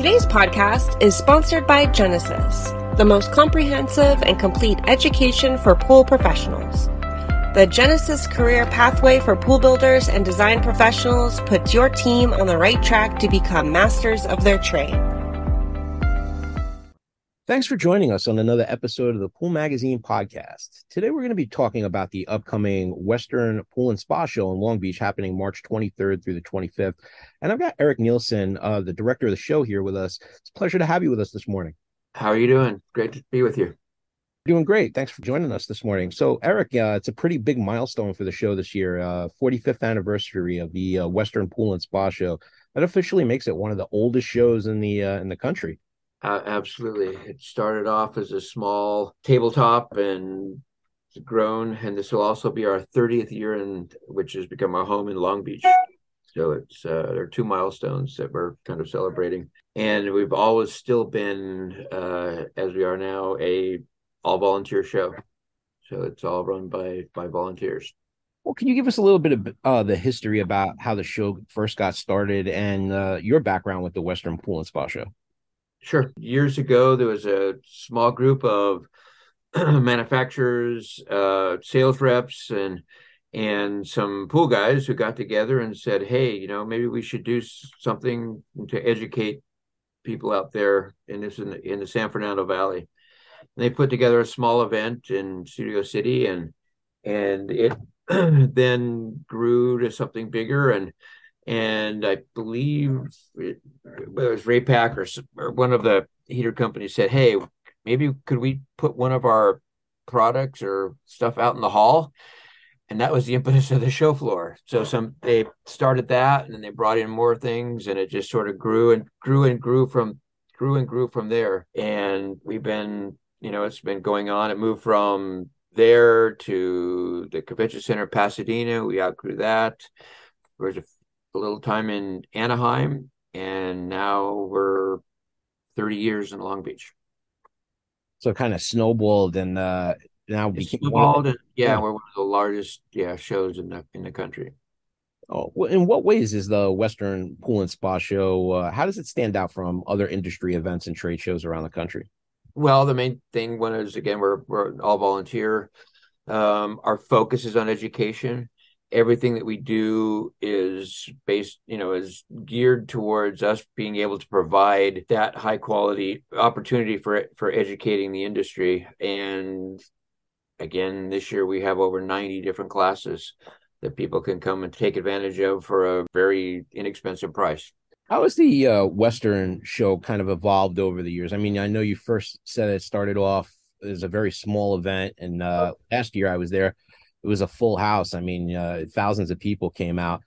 Today's podcast is sponsored by Genesis, the most comprehensive and complete education for pool professionals. The Genesis Career Pathway for Pool Builders and Design Professionals puts your team on the right track to become masters of their trade. Thanks for joining us on another episode of the Pool Magazine podcast. Today, we're going to be talking about the upcoming Western Pool and Spa Show in Long Beach happening March 23rd through the 25th. And I've got Eric Nielson, uh, the director of the show, here with us. It's a pleasure to have you with us this morning. How are you doing? Great to be with you. Doing great. Thanks for joining us this morning. So, Eric, uh, it's a pretty big milestone for the show this year. Uh, 45th anniversary of the uh, Western Pool and Spa Show. That officially makes it one of the oldest shows in the uh, in the country. Uh, absolutely. It started off as a small tabletop and grown, and this will also be our 30th year, in which has become our home in Long Beach. So it's uh, there are two milestones that we're kind of celebrating, and we've always still been, uh, as we are now, a all volunteer show. So it's all run by by volunteers. Well, can you give us a little bit of uh, the history about how the show first got started and uh, your background with the Western Pool and Spa Show? Sure. Years ago, there was a small group of manufacturers, uh, sales reps, and and some pool guys who got together and said, "Hey, you know, maybe we should do something to educate people out there in this in the, in the San Fernando Valley." And they put together a small event in Studio City, and and it then grew to something bigger and and I believe it, whether it was Raypak or, or one of the heater companies said, "Hey, maybe could we put one of our products or stuff out in the hall?" And that was the impetus of the show floor. So some they started that, and then they brought in more things, and it just sort of grew and grew and grew from grew and grew from there. And we've been, you know, it's been going on. It moved from there to the convention center Pasadena. We outgrew that. There was a a little time in Anaheim, and now we're 30 years in Long Beach. So kind of snowballed and uh, now became snowballed. And, yeah, yeah, we're one of the largest yeah shows in the in the country. Oh, well, in what ways is the Western Pool and Spa Show? Uh, how does it stand out from other industry events and trade shows around the country? Well, the main thing one is again we're we're all volunteer. Um, our focus is on education everything that we do is based you know is geared towards us being able to provide that high quality opportunity for for educating the industry. And again this year we have over 90 different classes that people can come and take advantage of for a very inexpensive price. How has the uh, western show kind of evolved over the years? I mean i know you first said it started off as a very small event and uh, last year i was there it was a full house. I mean, uh, thousands of people came out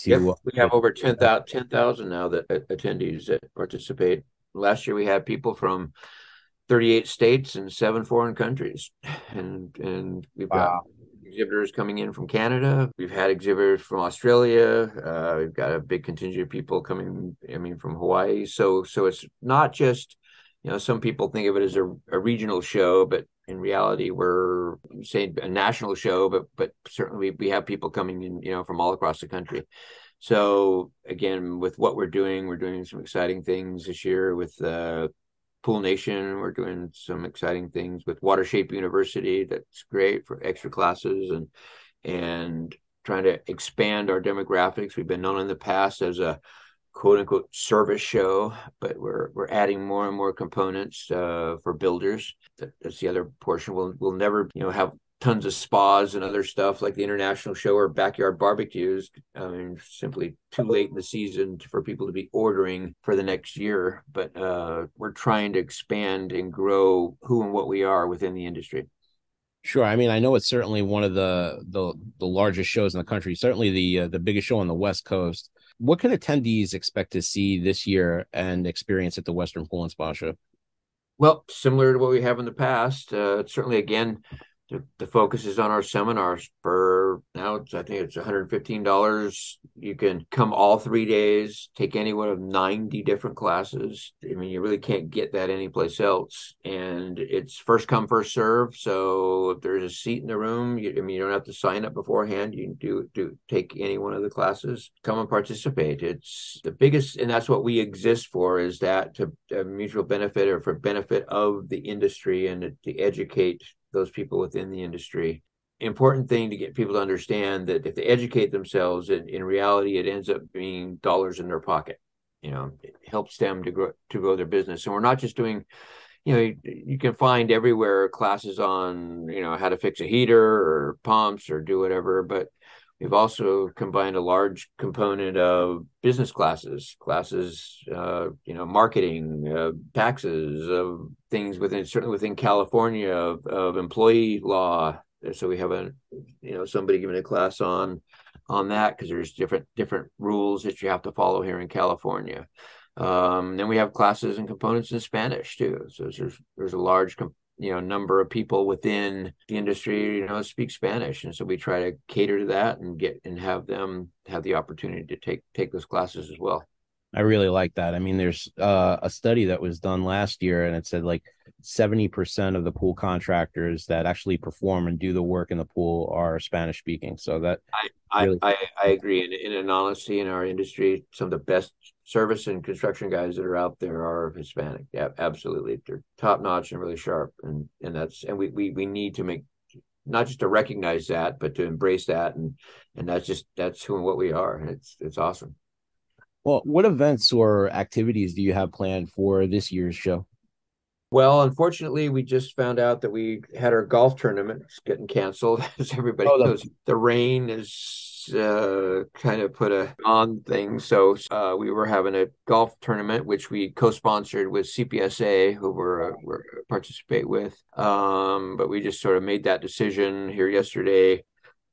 to. Yep. We have uh, over 10,000 10, now that uh, attendees that participate. Last year we had people from 38 states and seven foreign countries, and and we've wow. got exhibitors coming in from Canada. We've had exhibitors from Australia. Uh, we've got a big contingent of people coming. I mean, from Hawaii. So so it's not just you know some people think of it as a, a regional show, but in reality we're saying a national show but but certainly we have people coming in you know from all across the country. So again with what we're doing we're doing some exciting things this year with uh, pool nation. We're doing some exciting things with watershape university that's great for extra classes and and trying to expand our demographics. We've been known in the past as a quote unquote service show, but we're we're adding more and more components uh, for builders. That's the other portion. We'll we'll never you know have tons of spas and other stuff like the international show or backyard barbecues. I mean, simply too late in the season for people to be ordering for the next year. But uh, we're trying to expand and grow who and what we are within the industry. Sure. I mean, I know it's certainly one of the the, the largest shows in the country. Certainly the uh, the biggest show on the West Coast what can attendees expect to see this year and experience at the Western Pool Spa Show? Well, similar to what we have in the past, uh, certainly again the, the focus is on our seminars for now it's i think it's $115 you can come all three days take any one of 90 different classes. I mean you really can't get that anyplace else. And it's first come first serve. So if there's a seat in the room you, i mean you don't have to sign up beforehand. You do do take any one of the classes. Come and participate. It's the biggest and that's what we exist for is that to mutual benefit or for benefit of the industry and to educate those people within the industry. Important thing to get people to understand that if they educate themselves, in, in reality, it ends up being dollars in their pocket. You know, it helps them to grow to grow their business. And we're not just doing, you know, you, you can find everywhere classes on, you know, how to fix a heater or pumps or do whatever, but We've also combined a large component of business classes, classes, uh, you know, marketing, uh, taxes, of things within certainly within California of, of employee law. So we have a, you know, somebody giving a class on on that because there's different different rules that you have to follow here in California. Um, then we have classes and components in Spanish too. So there's there's a large com- you know number of people within the industry you know speak spanish. And so we try to cater to that and get and have them have the opportunity to take take those classes as well. I really like that. I mean there's uh, a study that was done last year and it said like 70% of the pool contractors that actually perform and do the work in the pool are spanish speaking so that i really- I, I, I agree and in an honesty in our industry some of the best service and construction guys that are out there are Hispanic. Yeah, absolutely. They're top notch and really sharp. And and that's and we we we need to make not just to recognize that, but to embrace that and and that's just that's who and what we are. And it's it's awesome. Well, what events or activities do you have planned for this year's show? Well, unfortunately, we just found out that we had our golf tournament getting canceled. As everybody oh, knows, the rain is uh, kind of put a on thing. So uh, we were having a golf tournament, which we co-sponsored with CPSA, who we're, uh, we're participate with. Um, but we just sort of made that decision here yesterday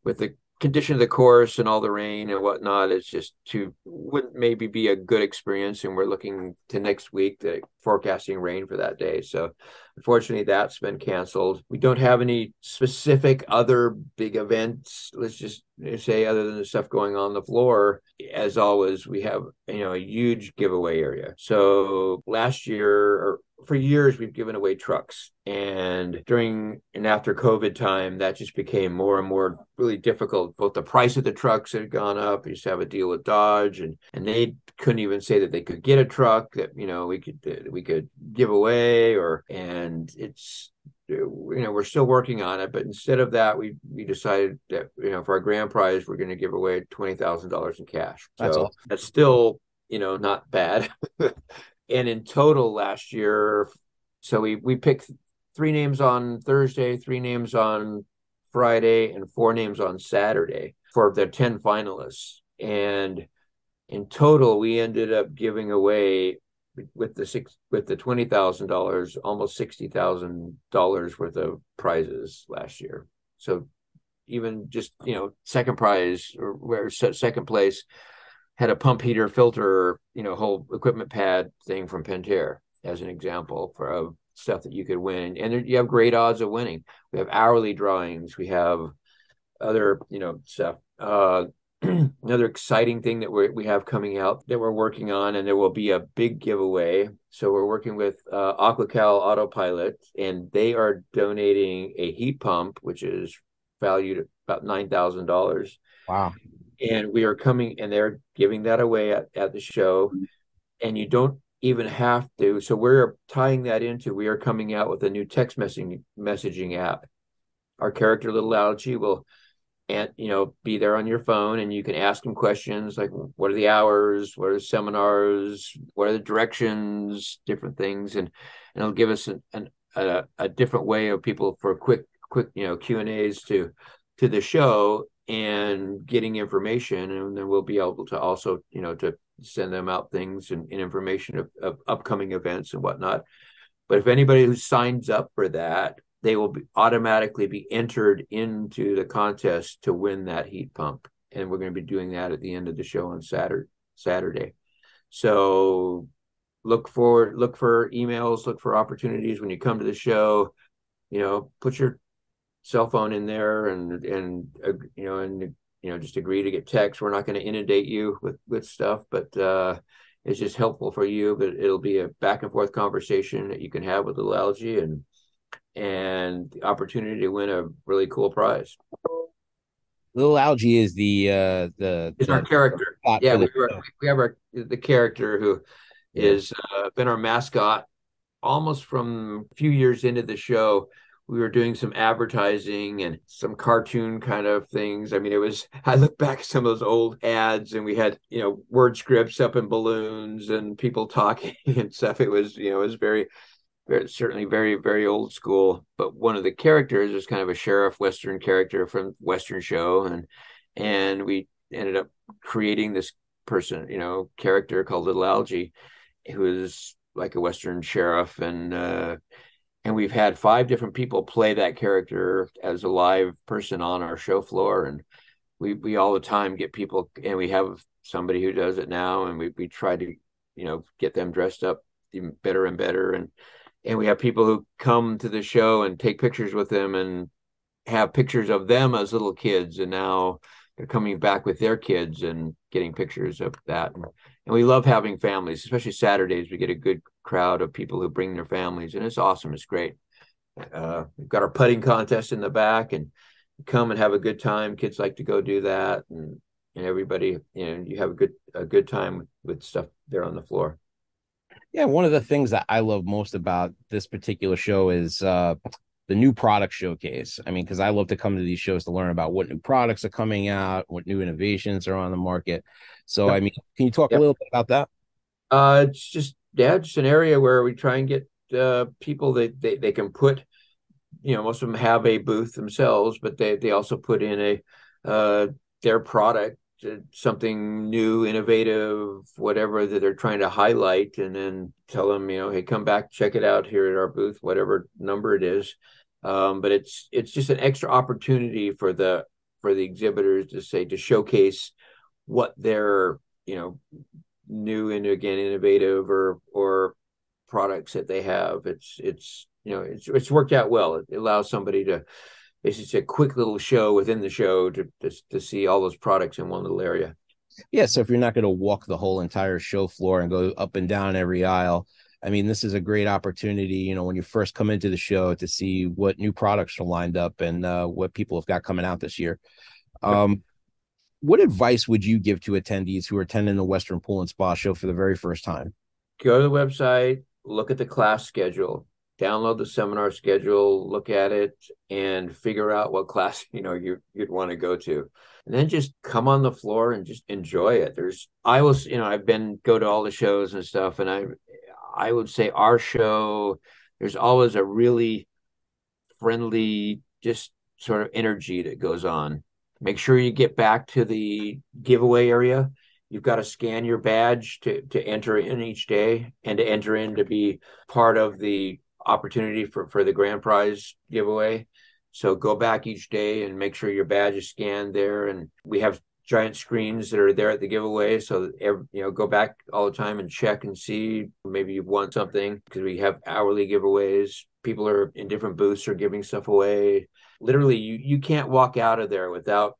with the condition of the course and all the rain and whatnot it's just to would maybe be a good experience and we're looking to next week the forecasting rain for that day. So unfortunately that's been canceled. We don't have any specific other big events let's just say other than the stuff going on the floor. As always we have you know a huge giveaway area. So last year or for years we've given away trucks. And during and after covid time that just became more and more really difficult. Both the price of the trucks had gone up. You used to have a deal with dodge and and they couldn't even say that they could get a truck that you know we could we could give away or and it's you know we're still working on it. But instead of that we we decided that you know for our grand prize we're going to give away $20000 in cash. That's so awesome. that's still you know not bad and in total last year so we we picked three names on thursday three names on friday and four names on saturday for the 10 finalists and in total we ended up giving away with the six with the twenty thousand dollars, almost sixty thousand dollars worth of prizes last year. So even just you know second prize or where second place had a pump heater filter you know whole equipment pad thing from Pentair as an example for of stuff that you could win and there, you have great odds of winning we have hourly drawings we have other you know stuff uh another exciting thing that we we have coming out that we're working on, and there will be a big giveaway. So we're working with uh, AquaCal Autopilot, and they are donating a heat pump, which is valued at about nine thousand dollars. Wow! And we are coming, and they're giving that away at, at the show, and you don't even have to. So we're tying that into. We are coming out with a new text messaging messaging app. Our character little algae will and you know be there on your phone and you can ask them questions like what are the hours what are the seminars what are the directions different things and and it'll give us an, an a, a different way of people for quick quick you know q and a's to to the show and getting information and then we'll be able to also you know to send them out things and, and information of, of upcoming events and whatnot but if anybody who signs up for that they will be automatically be entered into the contest to win that heat pump. And we're going to be doing that at the end of the show on Saturday. Saturday. So look forward, look for emails, look for opportunities when you come to the show. You know, put your cell phone in there and and uh, you know and you know just agree to get text. We're not going to inundate you with with stuff but uh it's just helpful for you but it'll be a back and forth conversation that you can have with little algae and and the opportunity to win a really cool prize. Little algae is the uh the the, our character. yeah we, are, we have our the character who is uh, been our mascot almost from a few years into the show we were doing some advertising and some cartoon kind of things. I mean, it was, I look back at some of those old ads and we had, you know, word scripts up in balloons and people talking and stuff. It was, you know, it was very, very, certainly very, very old school. But one of the characters is kind of a sheriff Western character from Western show. And, and we ended up creating this person, you know, character called Little Algae, who is like a Western sheriff and, uh, and we've had five different people play that character as a live person on our show floor. And we we all the time get people and we have somebody who does it now and we, we try to you know get them dressed up even better and better. And and we have people who come to the show and take pictures with them and have pictures of them as little kids. And now they're coming back with their kids and getting pictures of that and, and we love having families especially saturdays we get a good crowd of people who bring their families, and it's awesome. It's great. Uh, we've got our putting contest in the back, and come and have a good time. Kids like to go do that, and and everybody, you know, you have a good a good time with, with stuff there on the floor. Yeah, one of the things that I love most about this particular show is uh, the new product showcase. I mean, because I love to come to these shows to learn about what new products are coming out, what new innovations are on the market. So, I mean, can you talk yep. a little bit about that? Uh, it's just yeah, just an area where we try and get uh, people that they, they can put, you know, most of them have a booth themselves, but they, they also put in a uh, their product, something new, innovative, whatever that they're trying to highlight, and then tell them, you know, hey, come back, check it out here at our booth, whatever number it is. Um, but it's it's just an extra opportunity for the for the exhibitors to say to showcase what their you know new and again innovative or or products that they have. It's it's you know it's it's worked out well. It allows somebody to it's just a quick little show within the show to, to to see all those products in one little area. Yeah, so if you're not going to walk the whole entire show floor and go up and down every aisle, I mean, this is a great opportunity, you know, when you first come into the show to see what new products are lined up and uh, what people have got coming out this year. Um, what advice would you give to attendees who are attending the Western Pool and Spa show for the very first time? Go to the website, look at the class schedule, download the seminar schedule, look at it, and figure out what class you know you you'd want to go to, and then just come on the floor and just enjoy it. There's I was you know I've been go to all the shows and stuff, and I I would say our show there's always a really friendly just sort of energy that goes on Make sure you get back to the giveaway area. You've got to scan your badge to, to enter in each day and to enter in to be part of the opportunity for, for the grand prize giveaway. So go back each day and make sure your badge is scanned there. And we have giant screens that are there at the giveaway. So every, you know, go back all the time and check and see maybe you've won something because we have hourly giveaways. People are in different booths are giving stuff away literally you you can't walk out of there without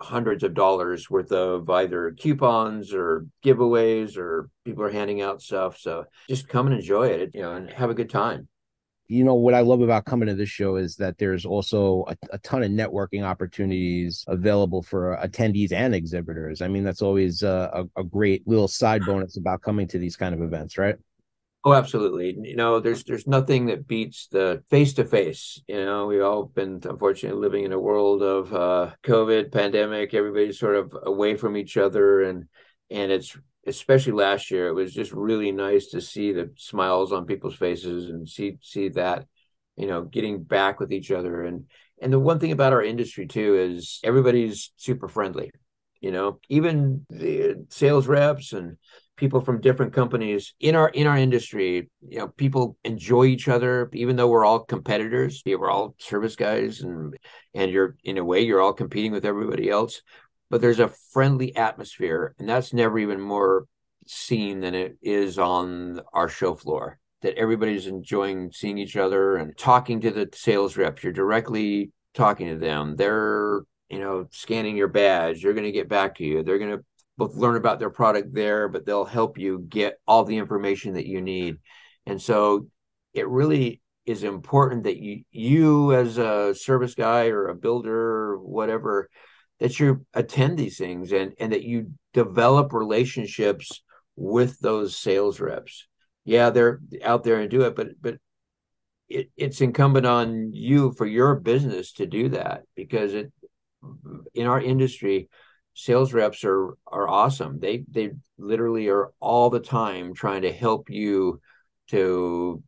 hundreds of dollars worth of either coupons or giveaways or people are handing out stuff so just come and enjoy it you know and have a good time you know what i love about coming to this show is that there's also a, a ton of networking opportunities available for attendees and exhibitors i mean that's always a, a great little side bonus about coming to these kind of events right Oh, absolutely. You know, there's there's nothing that beats the face to face. You know, we've all been unfortunately living in a world of uh, COVID pandemic. Everybody's sort of away from each other, and and it's especially last year. It was just really nice to see the smiles on people's faces and see see that, you know, getting back with each other. And and the one thing about our industry too is everybody's super friendly. You know, even the sales reps and people from different companies in our in our industry you know people enjoy each other even though we're all competitors we're all service guys and and you're in a way you're all competing with everybody else but there's a friendly atmosphere and that's never even more seen than it is on our show floor that everybody's enjoying seeing each other and talking to the sales reps you're directly talking to them. They're, you know, scanning your badge. They're going to get back to you. They're going to both learn about their product there, but they'll help you get all the information that you need. And so it really is important that you you as a service guy or a builder or whatever that you attend these things and and that you develop relationships with those sales reps. Yeah they're out there and do it but but it, it's incumbent on you for your business to do that because it in our industry sales reps are are awesome. They they literally are all the time trying to help you to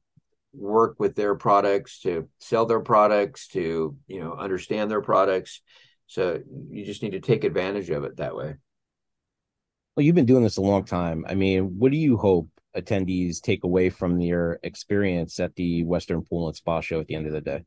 work with their products to sell their products to you know understand their products so you just need to take advantage of it that way. Well you've been doing this a long time. I mean what do you hope attendees take away from your experience at the western pool and spa show at the end of the day?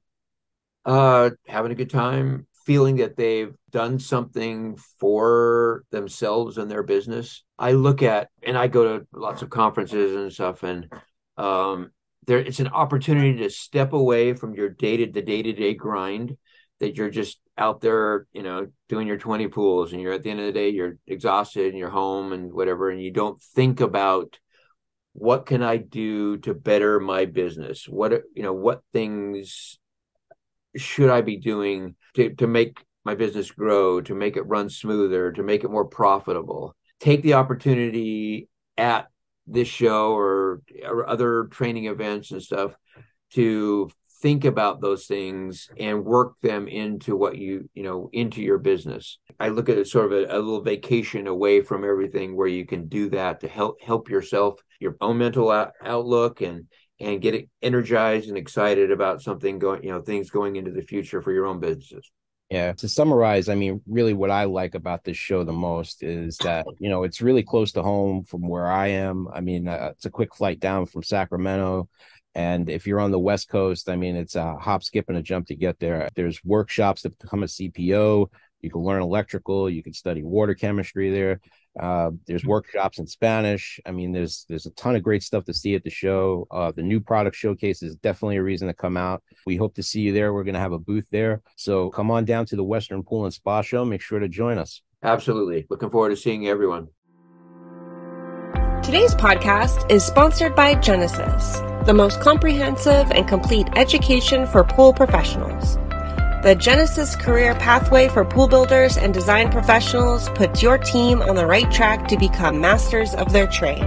Uh having a good time feeling that they've done something for themselves and their business. I look at and i go to lots of conferences and stuff and um there it's an opportunity to step away from your dated the day-to-day grind that you're just out there you know doing your 20 pools and you're at the end of the day you're exhausted and you're home and whatever and you don't think about what can i do to better my business? What you know what things should i be doing to, to make my business grow to make it run smoother to make it more profitable? Take the opportunity at this show or, or other training events and stuff to think about those things and work them into what you you know into your business i look at it sort of a, a, little vacation away from everything where you can do that to help help yourself your own mental out- outlook and and get energized and excited about something going you know things going into the future for your own businesses yeah. To summarize, I mean, really what I like about this show the most is that, you know, it's really close to home from where I am. I mean, uh, it's a quick flight down from Sacramento. And if you're on the West Coast, I mean, it's a hop, skip, and a jump to get there. There's workshops to become a CPO. You can learn electrical. You can study water chemistry there. Uh, there's mm-hmm. workshops in Spanish. I mean, there's there's a ton of great stuff to see at the show. Uh, the new product showcase is definitely a reason to come out. We hope to see you there. We're going to have a booth there, so come on down to the Western Pool and Spa Show. Make sure to join us. Absolutely, looking forward to seeing everyone. Today's podcast is sponsored by Genesis, the most comprehensive and complete education for pool professionals. The Genesis Career Pathway for Pool Builders and Design Professionals puts your team on the right track to become masters of their trade.